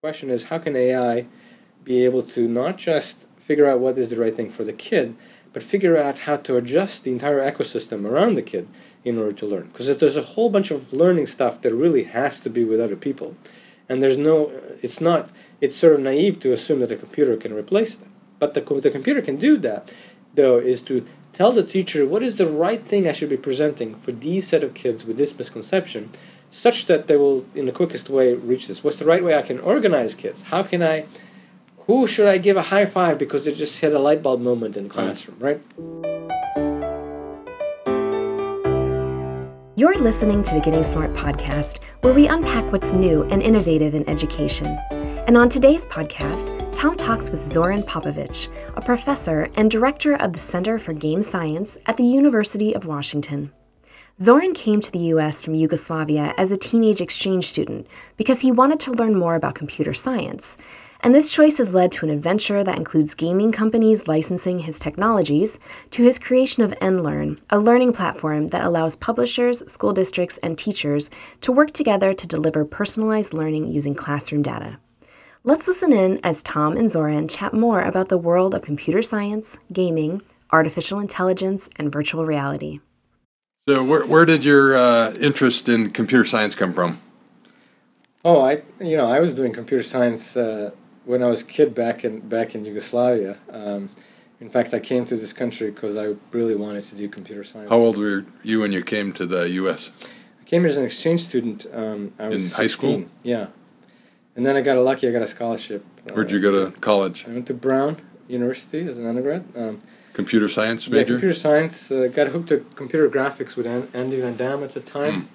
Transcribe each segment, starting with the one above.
question is how can AI be able to not just figure out what is the right thing for the kid, but figure out how to adjust the entire ecosystem around the kid in order to learn. Because there's a whole bunch of learning stuff that really has to be with other people. And there's no, it's not, it's sort of naive to assume that a computer can replace that. But the, the computer can do that, though, is to tell the teacher what is the right thing I should be presenting for these set of kids with this misconception, such that they will, in the quickest way, reach this. What's the right way I can organize kids? How can I who should I give a high five because they just hit a light bulb moment in the classroom, right? You're listening to the Getting Smart podcast, where we unpack what's new and innovative in education. And on today's podcast, Tom talks with Zoran Popovic, a professor and director of the Center for Game Science at the University of Washington. Zoran came to the US from Yugoslavia as a teenage exchange student because he wanted to learn more about computer science. And this choice has led to an adventure that includes gaming companies licensing his technologies to his creation of Enlearn, a learning platform that allows publishers, school districts, and teachers to work together to deliver personalized learning using classroom data. Let's listen in as Tom and Zoran chat more about the world of computer science, gaming, artificial intelligence, and virtual reality. So, where, where did your uh, interest in computer science come from? Oh, I you know I was doing computer science uh, when I was a kid back in back in Yugoslavia. Um, in fact, I came to this country because I really wanted to do computer science. How old were you when you came to the U.S.? I came here as an exchange student. Um, I was in high school. Yeah, and then I got lucky. I got a scholarship. Uh, Where'd you go to college? I went to Brown University as an undergrad. Um, computer science major. Yeah, computer science. Uh, got hooked to computer graphics with Andy Van Dam at the time. Mm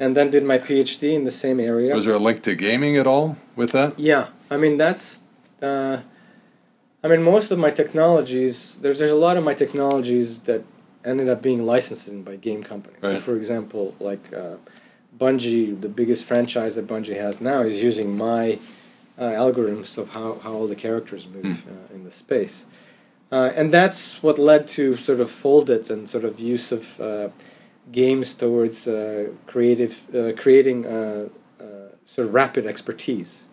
and then did my PhD in the same area. Was there a link to gaming at all with that? Yeah, I mean that's. Uh, I mean, most of my technologies. There's there's a lot of my technologies that ended up being licensed by game companies. Right. So, for example, like uh, Bungie, the biggest franchise that Bungie has now, is using my uh, algorithms of how, how all the characters move mm. uh, in the space. Uh, and that's what led to sort of Foldit and sort of use of uh, games towards uh, creative, uh, creating uh, sort of rapid expertise.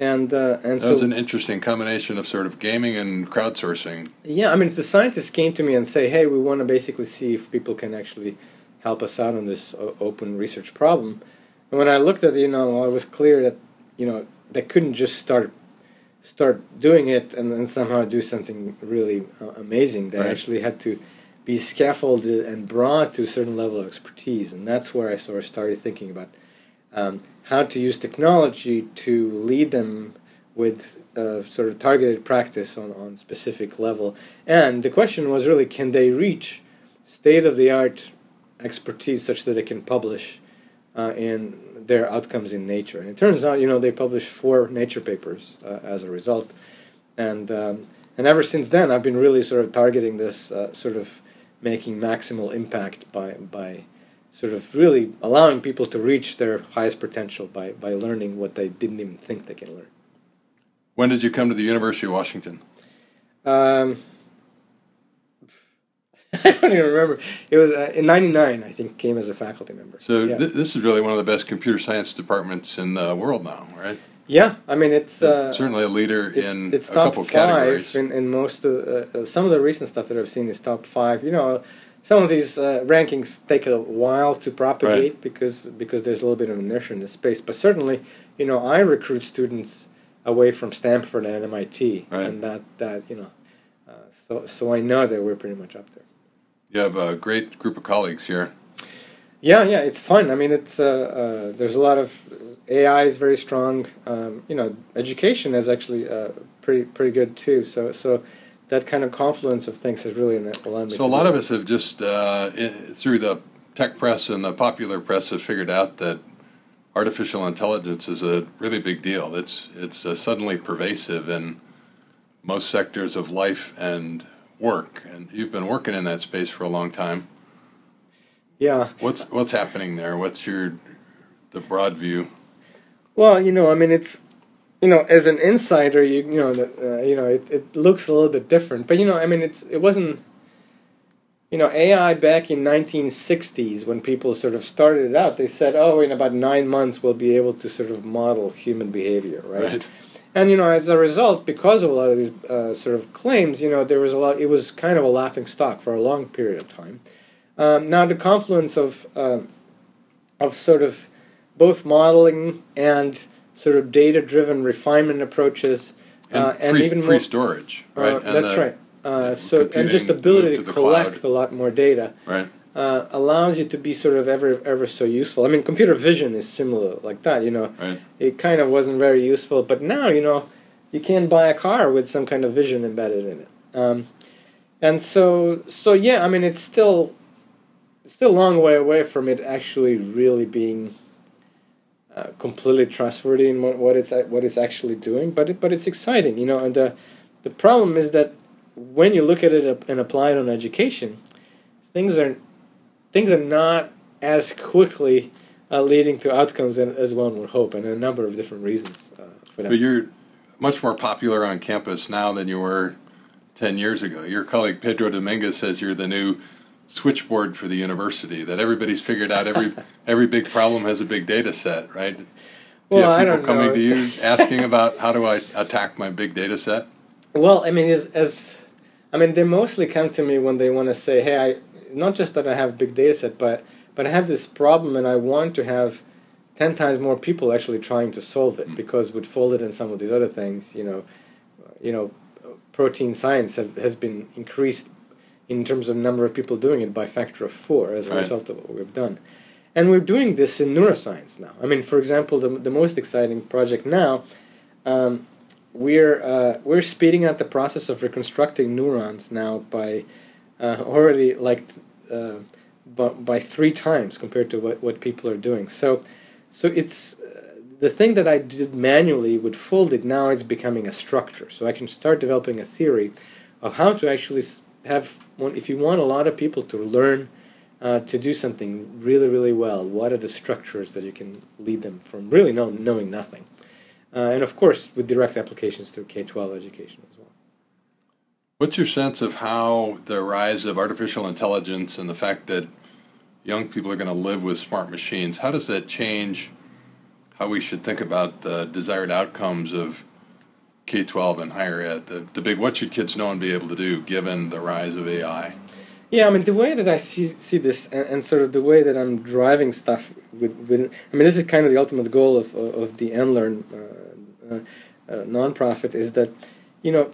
And, uh, and that so, was an interesting combination of sort of gaming and crowdsourcing. Yeah, I mean, the scientists came to me and say, "Hey, we want to basically see if people can actually help us out on this open research problem." And when I looked at it, you know, I was clear that you know they couldn't just start start doing it and then somehow do something really uh, amazing. They right. actually had to be scaffolded and brought to a certain level of expertise. And that's where I sort of started thinking about um, how to use technology to lead them with a sort of targeted practice on, on specific level. And the question was really, can they reach state-of-the-art expertise such that they can publish uh, in their outcomes in nature? And it turns out, you know, they published four Nature papers uh, as a result. And, um, and ever since then, I've been really sort of targeting this uh, sort of making maximal impact by by sort of really allowing people to reach their highest potential by, by learning what they didn't even think they can learn. When did you come to the University of Washington? Um, I don't even remember. It was uh, in '99. I think came as a faculty member. So yeah. th- this is really one of the best computer science departments in the world now, right? Yeah, I mean it's uh, certainly a leader it's, in it's a top couple five categories. In, in most of uh, uh, some of the recent stuff that I've seen is top five. You know, some of these uh, rankings take a while to propagate right. because because there's a little bit of inertia in the space. But certainly, you know, I recruit students away from Stanford and MIT, right. and that that you know, uh, so so I know that we're pretty much up there. You have a great group of colleagues here. Yeah, yeah, it's fun. I mean, it's uh, there's a lot of AI is very strong. Um, you know, education is actually uh, pretty pretty good too. So so that kind of confluence of things has really allowed me. So a lot of us have just uh, in, through the tech press and the popular press have figured out that artificial intelligence is a really big deal. It's it's uh, suddenly pervasive in most sectors of life and work, and you've been working in that space for a long time. Yeah. What's what's happening there? What's your the broad view? Well, you know, I mean, it's you know, as an insider, you you know, uh, you know, it, it looks a little bit different. But you know, I mean, it's it wasn't. you know, AI back in 1960s when people sort of started it out, they said, oh, in about nine months we'll be able to sort of model human behavior, right? Right. And you know, as a result, because of a lot of these uh, sort of claims, you know, there was a lot. It was kind of a laughing stock for a long period of time. Um, now, the confluence of uh, of sort of both modeling and sort of data-driven refinement approaches, And uh, and free, even free more, storage, uh, right? That's the- right. Uh, so and just the ability to to collect cloud. a lot more data Right. Uh, allows you to be sort of ever ever so useful. I mean, computer vision is similar like that. You know, Right. it kind of wasn't very useful, but now you know you can buy a car with some kind of vision embedded in it. Um, and so so yeah, I mean, it's still still a long way away from it actually really being uh, completely trustworthy in what, what it's what it's actually doing. But it, but it's exciting, you know. And the the problem is that when you look at it and apply it on education, things are things are not as quickly uh, leading to outcomes as, one would hope, and a number of different reasons uh, for that. But you're much more popular on campus now than you were 10 years ago. Your colleague Pedro Domingos says you're the new switchboard for the university, that everybody's figured out every every big problem has a big data set, right? Do you Well, I have people don't coming know. to you asking about how do I attack my big data set? Well, I mean, as, as I mean, they mostly come to me when they want to say, "Hey, I not just that I have a big data set, but but I have this problem, and I want to have ten times more people actually trying to solve it because with Foldit and some of these other things, you know, you know, protein science have, has been increased in terms of number of people doing it by a factor of four as a Right. result of what we've done." And we're doing this in neuroscience now. I mean, for example, the, the most exciting project now um, we're uh, we're speeding up the process of reconstructing neurons now by uh, already like uh, by, three times compared to what, what people are doing. So so it's uh, the thing that I did manually with it. now it's becoming a structure. So I can start developing a theory of how to actually have. If you want a lot of people to learn. Uh, to do something really, really well, what are the structures that you can lead them from really know, knowing nothing? Uh, and of course, with direct applications to K 12 education as well. What's your sense of how the rise of artificial intelligence and the fact that young people are going to live with smart machines, how does that change how we should think about the desired outcomes of K 12 and higher ed? The, the big what should kids know and be able to do given the rise of AI? Yeah, I mean, the way that I see, see this and, and sort of the way that I'm driving stuff with, with, I mean, this is kind of the ultimate goal of, of, the Enlearn uh, uh, uh, nonprofit is that, you know,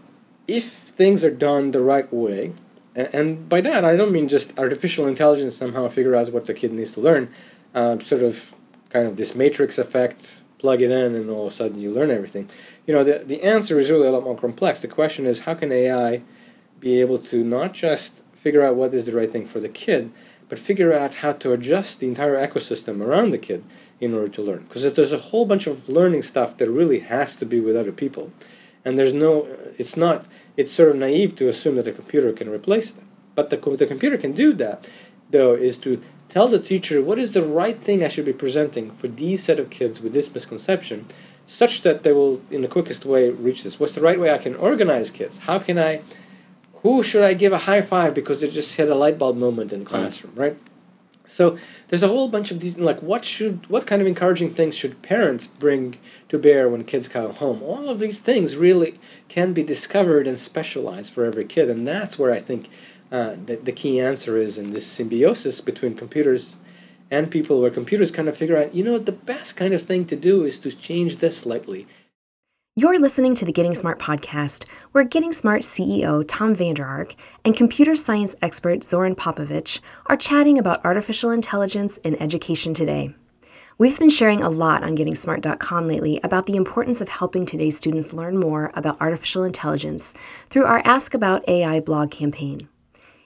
if things are done the right way, and, by that I don't mean just artificial intelligence somehow figure out what the kid needs to learn, uh, sort of kind of this matrix effect, plug it in, and all of a sudden you learn everything. You know, the, the answer is really a lot more complex. The question is, how can AI be able to not just figure out what is the right thing for the kid, but figure out how to adjust the entire ecosystem around the kid in order to learn. Because there's a whole bunch of learning stuff that really has to be with other people, and there's no, it's not, it's sort of naive to assume that a computer can replace them. But the, the computer can do that, though, is to tell the teacher what is the right thing I should be presenting for these set of kids with this misconception, such that they will, in the quickest way, reach this. What's the right way I can organize kids? How can I who should I give a high five because they just hit a light bulb moment in the classroom, right? So there's a whole bunch of these like what should what kind of encouraging things should parents bring to bear when kids come home? All of these things really can be discovered and specialized for every kid, and that's where I think uh, the, the key answer is in this symbiosis between computers and people, where computers kind of figure out, you know, the best kind of thing to do is to change this slightly. You're listening to the Getting Smart podcast, where Getting Smart CEO Tom Vander Ark and computer science expert Zoran Popovic are chatting about artificial intelligence in education today. We've been sharing a lot on GettingSmart.com lately about the importance of helping today's students learn more about artificial intelligence through our Ask About AI blog campaign.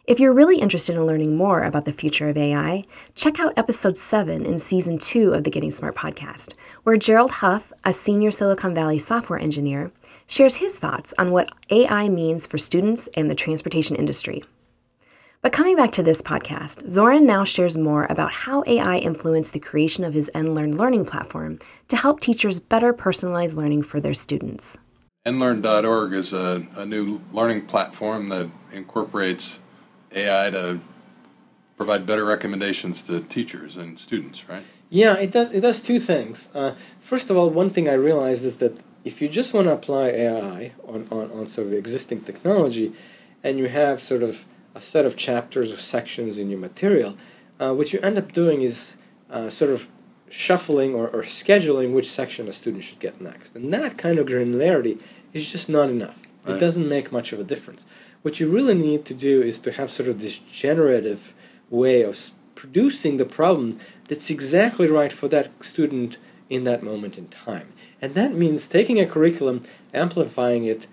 If you're really interested in learning more about the future of AI, check out episode 7 in season 2 of the Getting Smart podcast, where Gerald Huff, a senior Silicon Valley software engineer, shares his thoughts on what AI means for students and the transportation industry. But coming back to this podcast, Zoran now shares more about how AI influenced the creation of his Enlearn learning platform to help teachers better personalize learning for their students. enlearn.org is a, a new learning platform that incorporates AI to provide better recommendations to teachers and students, right? Yeah, it does. It does two things. Uh, first of all, one thing I realized is that if you just want to apply AI on, on, on sort of existing technology, and you have sort of a set of chapters or sections in your material, uh, what you end up doing is uh, sort of shuffling or, or scheduling which section a student should get next. And that kind of granularity is just not enough. Right. It doesn't make much of a difference. What you really need to do is to have sort of this generative way of producing the problem that's exactly right for that student in that moment in time. And that means taking a curriculum, amplifying it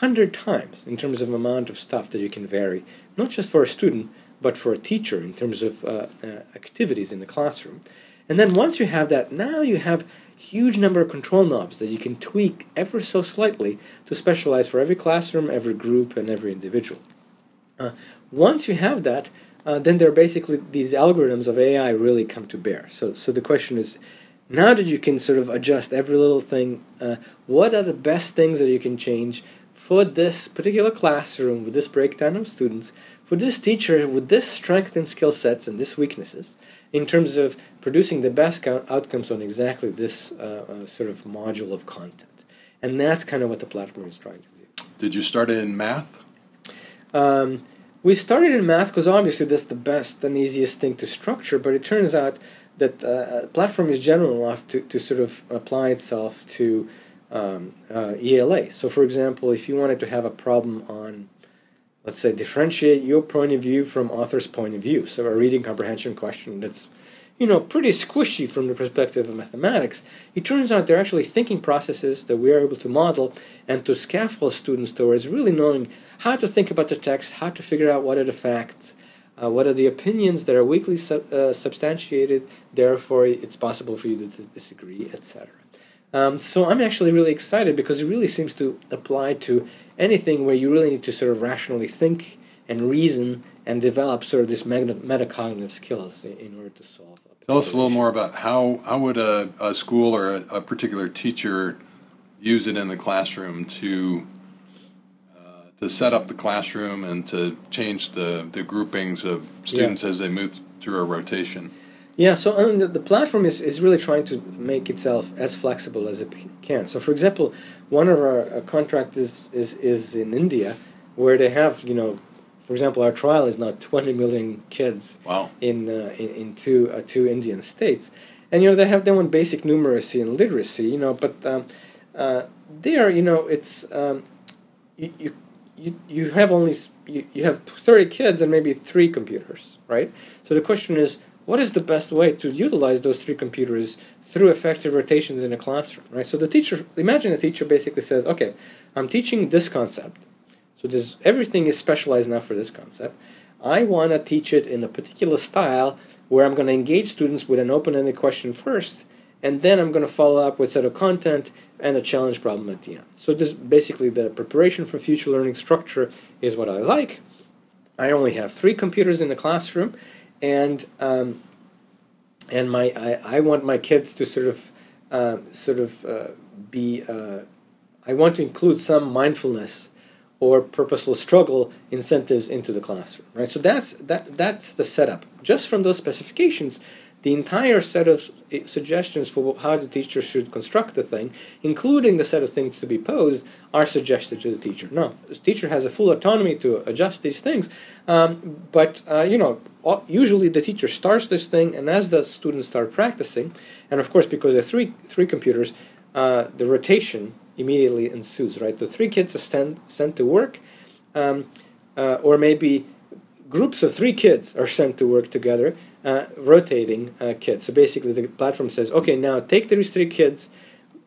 100 times in terms of amount of stuff that you can vary, not just for a student, but for a teacher in terms of uh, uh, activities in the classroom. And then once you have that, now you have huge number of control knobs that you can tweak ever so slightly to specialize for every classroom, every group, and every individual. Uh, once you have that, uh, then there are basically these algorithms of AI really come to bear. So, so the question is, now that you can sort of adjust every little thing, uh, what are the best things that you can change for this particular classroom with this breakdown of students, for this teacher with this strength and skill sets and this weaknesses, in terms of producing the best outcomes on exactly this uh, uh, sort of module of content. And that's kind of what the platform is trying to do. Did you start in math? Um, we started in math because obviously that's the best and easiest thing to structure, but it turns out that uh, platform is general enough to, to sort of apply itself to um, uh, ELA. So, for example, if you wanted to have a problem on, let's say, differentiate your point of view from author's point of view, so a reading comprehension question that's you know, pretty squishy from the perspective of mathematics, it turns out they're actually thinking processes that we are able to model and to scaffold students towards really knowing how to think about the text, how to figure out what are the facts, uh, what are the opinions that are weakly uh, substantiated, therefore it's possible for you to disagree, etc. Um, so I'm actually really excited because it really seems to apply to anything where you really need to sort of rationally think and reason and develop sort of this metacognitive skills in, order to solve. Tell us a little more about how, how would a, a school or a, a particular teacher use it in the classroom to to set up the classroom and to change the, the groupings of students yeah. as they move through a rotation. Yeah, so I mean, the, the, platform is, is really trying to make itself as flexible as it can. So, for example, one of our uh, contracts is, is, is in India, where they have, you know, for example, our trial is now 20 million kids wow. in, uh, in, in two, uh, two Indian states. And, you know, they have them on basic numeracy and literacy, you know, but um, uh, there, you know, it's, um, you, you you, you have only you, you have 30 kids and maybe three computers right so the question is what is the best way to utilize those three computers through effective rotations in a classroom right so the teacher imagine the teacher basically says okay i'm teaching this concept so this everything is specialized now for this concept i want to teach it in a particular style where i'm going to engage students with an open-ended question first and then i'm going to follow up with set of content and a challenge problem at the end. So this basically the preparation for future learning structure is what I like. I only have three computers in the classroom, and um, and my I, I want my kids to sort of uh, sort of uh, be uh, I want to include some mindfulness or purposeful struggle incentives into the classroom, right? So that's that that's the setup. Just from those specifications, the entire set of suggestions for how the teacher should construct the thing, including the set of things to be posed, are suggested to the teacher. No, the teacher has a full autonomy to adjust these things, um, but uh, you know, usually the teacher starts this thing, and as the students start practicing, and of course because there are three three computers, uh, the rotation immediately ensues. Right, the three kids are sent sent to work, um, uh, or maybe groups of three kids are sent to work together uh, rotating uh, kids. So basically, the platform says, okay, now take these three kids,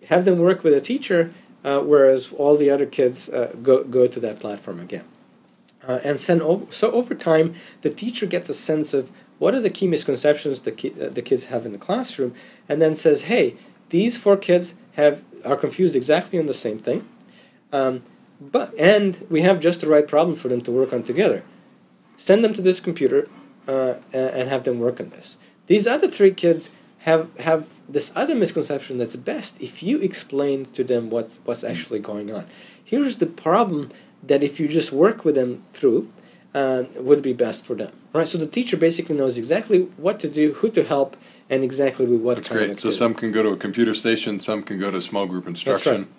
have them work with a teacher, uh, whereas all the other kids uh, go go to that platform again. Uh, and send over, so over time, the teacher gets a sense of what are the key misconceptions the ki- the kids have in the classroom, and then says, hey, these four kids have are confused exactly on the same thing. Um, but and we have just the right problem for them to work on together. Send them to this computer uh, and have them work on this. These other three kids have have this other misconception that's best if you explain to them what what's actually going on. Here's the problem that if you just work with them through, uh, would be best for them. Right. So the teacher basically knows exactly what to do, who to help, and exactly with what That's great. So some can go to a computer station, some can go to small group instruction. That's right.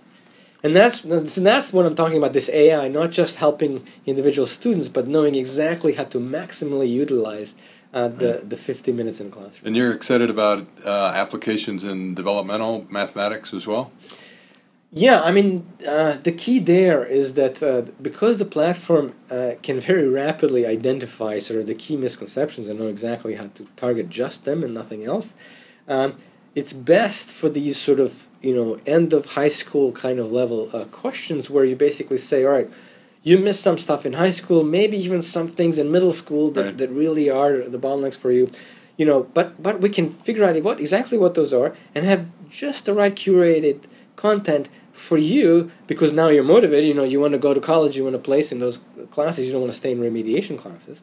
And that's that's that's what I'm talking about. This AI, not just helping individual students, but knowing exactly how to maximally utilize uh, the the 50 minutes in classroom. And you're excited about uh, applications in developmental mathematics as well? Yeah, I mean, uh, the key there is that uh, because the platform uh, can very rapidly identify sort of the key misconceptions and know exactly how to target just them and nothing else, um, it's best for these sort of you know end of high school kind of level uh, questions where you basically say, all right, you missed some stuff in high school, maybe even some things in middle school that, Right. that really are the bottlenecks for you, you know. But but we can figure out what exactly what those are and have just the right curated content for you because now you're motivated. You know, you want to go to college, you want to place in those classes, you don't want to stay in remediation classes.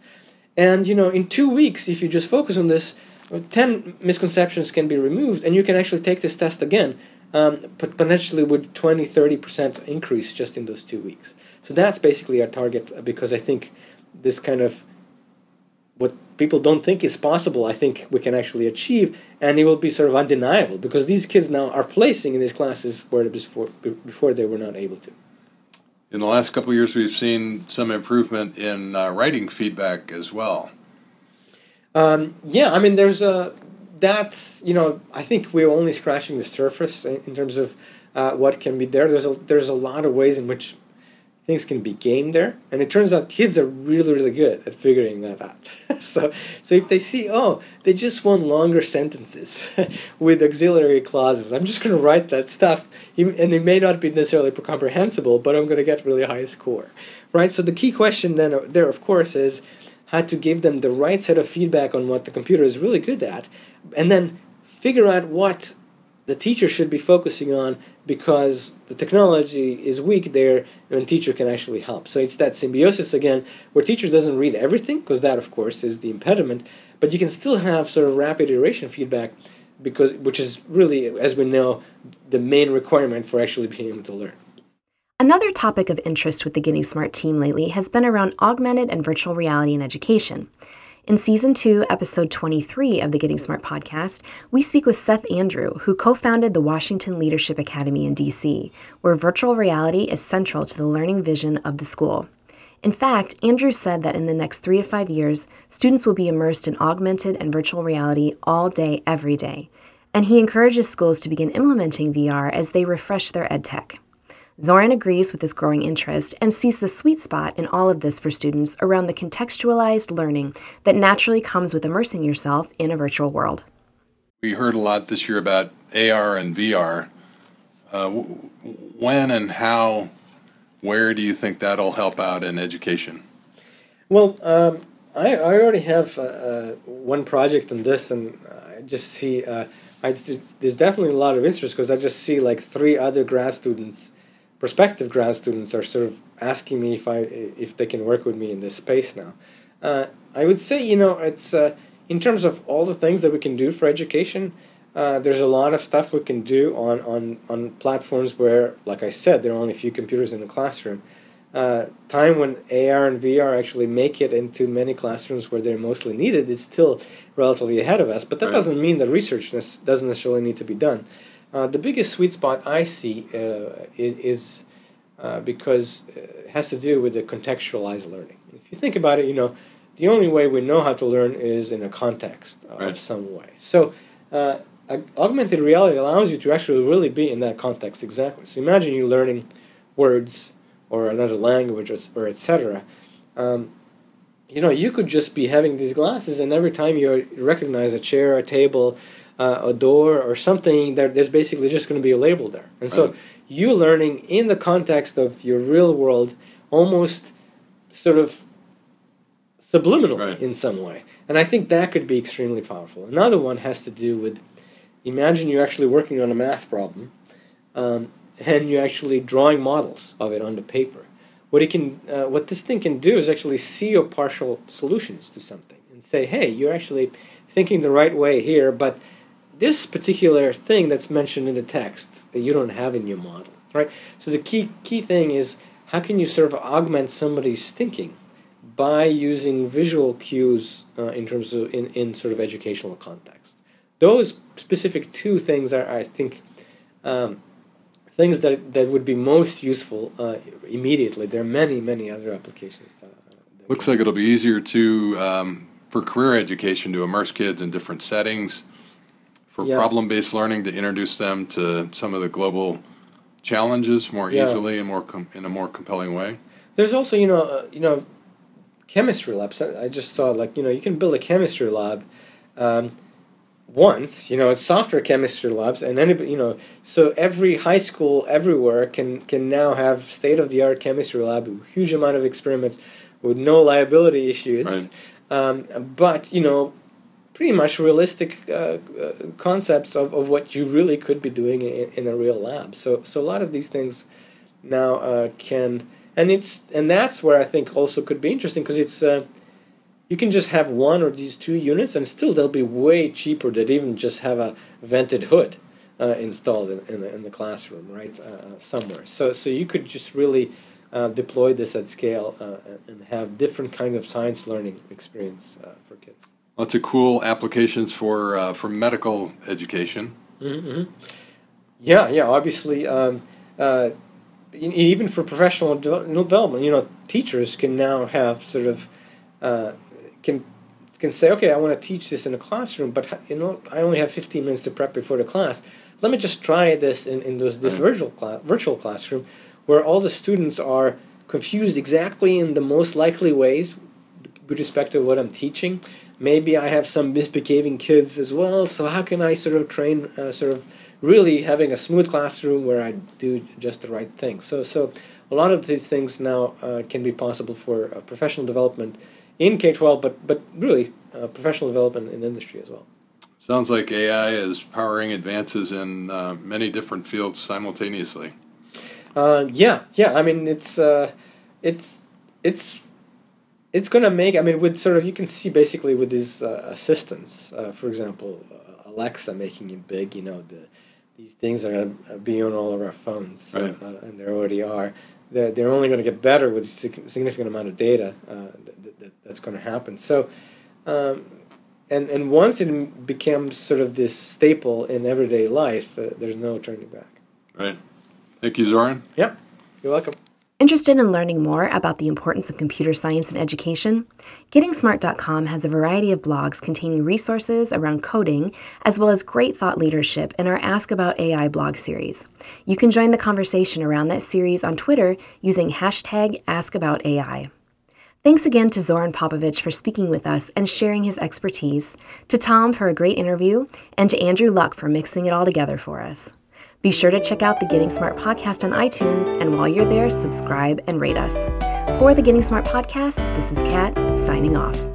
And you know, in two weeks, if you just focus on this, uh, ten misconceptions can be removed, and you can actually take this test again, um, potentially with 20, 30 percent increase just in those two weeks. So that's basically our target uh, because I think this kind of what people don't think is possible, I think we can actually achieve, and it will be sort of undeniable because these kids now are placing in these classes where before before they were not able to. In the last couple years, we've seen some improvement in uh, writing feedback as well. Um, yeah, I mean, there's a that you know I think we're only scratching the surface in, in terms of uh, what can be there. There's a there's a lot of ways in which things can be gamed there, and it turns out kids are really really good at figuring that out. so so if they see oh they just want longer sentences with auxiliary clauses, I'm just going to write that stuff, and it may not be necessarily comprehensible, but I'm going to get really high score, right? So the key question then uh, there of course is how to give them the right set of feedback on what the computer is really good at, and then figure out what the teacher should be focusing on because the technology is weak there and teacher can actually help. So it's that symbiosis again where teacher doesn't read everything because that of course is the impediment, but you can still have sort of rapid iteration feedback because which is really as we know the main requirement for actually being able to learn. Another topic of interest with the Getting Smart team lately has been around augmented and virtual reality in education. In Season 2, Episode 23 of the Getting Smart podcast, we speak with Seth Andrew, who co founded the Washington Leadership Academy in DC, where virtual reality is central to the learning vision of the school. In fact, Andrew said that in the next three to five years, students will be immersed in augmented and virtual reality all day, every day. And he encourages schools to begin implementing VR as they refresh their edtech. Zoran agrees with this growing interest and sees the sweet spot in all of this for students around the contextualized learning that naturally comes with immersing yourself in a virtual world. We heard a lot this year about AR and VR. Uh, when and how, where do you think that'll help out in education? Well, um, I, I already have uh, uh, one project on this, and I just see uh, I just, there's definitely a lot of interest because I just see like three other grad students, prospective grad students, are sort of asking me if I if they can work with me in this space now. Uh, I would say you know it's uh, in terms of all the things that we can do for education. Uh, there's a lot of stuff we can do on, on, on platforms where, like I said, there are only a few computers in the classroom uh, time when AR and VR actually make it into many classrooms where they're mostly needed is still relatively ahead of us. But that Right. doesn't mean that research doesn't necessarily need to be done. Uh, the biggest sweet spot I see uh, is, is uh, because uh, it has to do with the contextualized learning. If you think about it, you know, the only way we know how to learn is in a context of Right. some way. So, uh, augmented reality allows you to actually really be in that context exactly. So, imagine you learning words or another language or, or etc. Um, you know, you could just be having these glasses, and every time you recognize a chair, a table, uh, a door, or something, there, there's basically just going to be a label there. And so, Right. you learning in the context of your real world, almost sort of subliminally Right. in some way. And I think that could be extremely powerful. Another one has to do with imagine you're actually working on a math problem um, and you're actually drawing models of it on the paper. What it can, uh, what this thing can do is actually see your partial solutions to something and say, "Hey, you're actually thinking the right way here, but this particular thing that's mentioned in the text that you don't have in your model." Right. So the key key thing is how can you sort of augment somebody's thinking by using visual cues uh, in terms of in, in sort of educational context. Those specific two things are, I think, um, things that that would be most useful uh, immediately. There are many, many other applications. That, uh, that Looks like it'll be easier to um, for career education to immerse kids in different settings, for Yeah. problem-based learning to introduce them to some of the global challenges more Yeah. easily and more com- in a more compelling way. There's also, you know, uh, you know, chemistry labs. I I just thought like you know you can build a chemistry lab. Um, once you know it's software chemistry labs and anybody you know so every high school everywhere can can now have state of the art chemistry lab with huge amount of experiments with no liability issues Right. um, but you know pretty much realistic uh, uh, concepts of, of what you really could be doing in, in a real lab. So so a lot of these things now uh, can and it's and that's where I think also could be interesting because it's uh, you can just have one or these two units and still they'll be way cheaper than even just have a vented hood uh, installed in, in, the, in the classroom right uh, somewhere. So so you could just really deploy this at scale and have different kinds of science learning experience for kids Lots of cool applications for uh, for medical education. Yeah, yeah. Obviously, um, uh, even for professional development, you know, teachers can now have sort of uh, can can say, okay, I want to teach this in a classroom, but you know, I only have 15 minutes to prep before the class. Let me just try this in, in those, this Right. virtual class, virtual classroom, where all the students are confused exactly in the most likely ways with respect to what I'm teaching. Maybe I have some misbehaving kids as well. So how can I sort of train, uh, sort of really having a smooth classroom where I do just the right thing? So so a lot of these things now uh, can be possible for uh, professional development in K twelve, but but really uh, professional development in industry as well. Sounds like AI is powering advances in uh, many different fields simultaneously. Uh, yeah, yeah. I mean, it's uh, it's it's it's gonna make. I mean, with sort of you can see basically with these uh, assistants, uh, for example, uh, Alexa making it big. You know, the these things are gonna be on all of our phones, Right. uh, and they already are. They're, they're only going to get better with significant amount of data uh, that, that, that's going to happen. So. Um, and, and once it becomes sort of this staple in everyday life, uh, there's no turning back. Right. Thank you, Zoran. Yeah, you're welcome. Interested in learning more about the importance of computer science in education? GettingSmart.com has a variety of blogs containing resources around coding, as well as great thought leadership in our Ask About AI blog series. You can join the conversation around that series on Twitter using hashtag AskAboutAI. Thanks again to Zoran Popovic for speaking with us and sharing his expertise, to Tom for a great interview, and to Andrew Luck for mixing it all together for us. Be sure to check out the Getting Smart podcast on iTunes, and while you're there, subscribe and rate us. For the Getting Smart podcast, this is Kat signing off.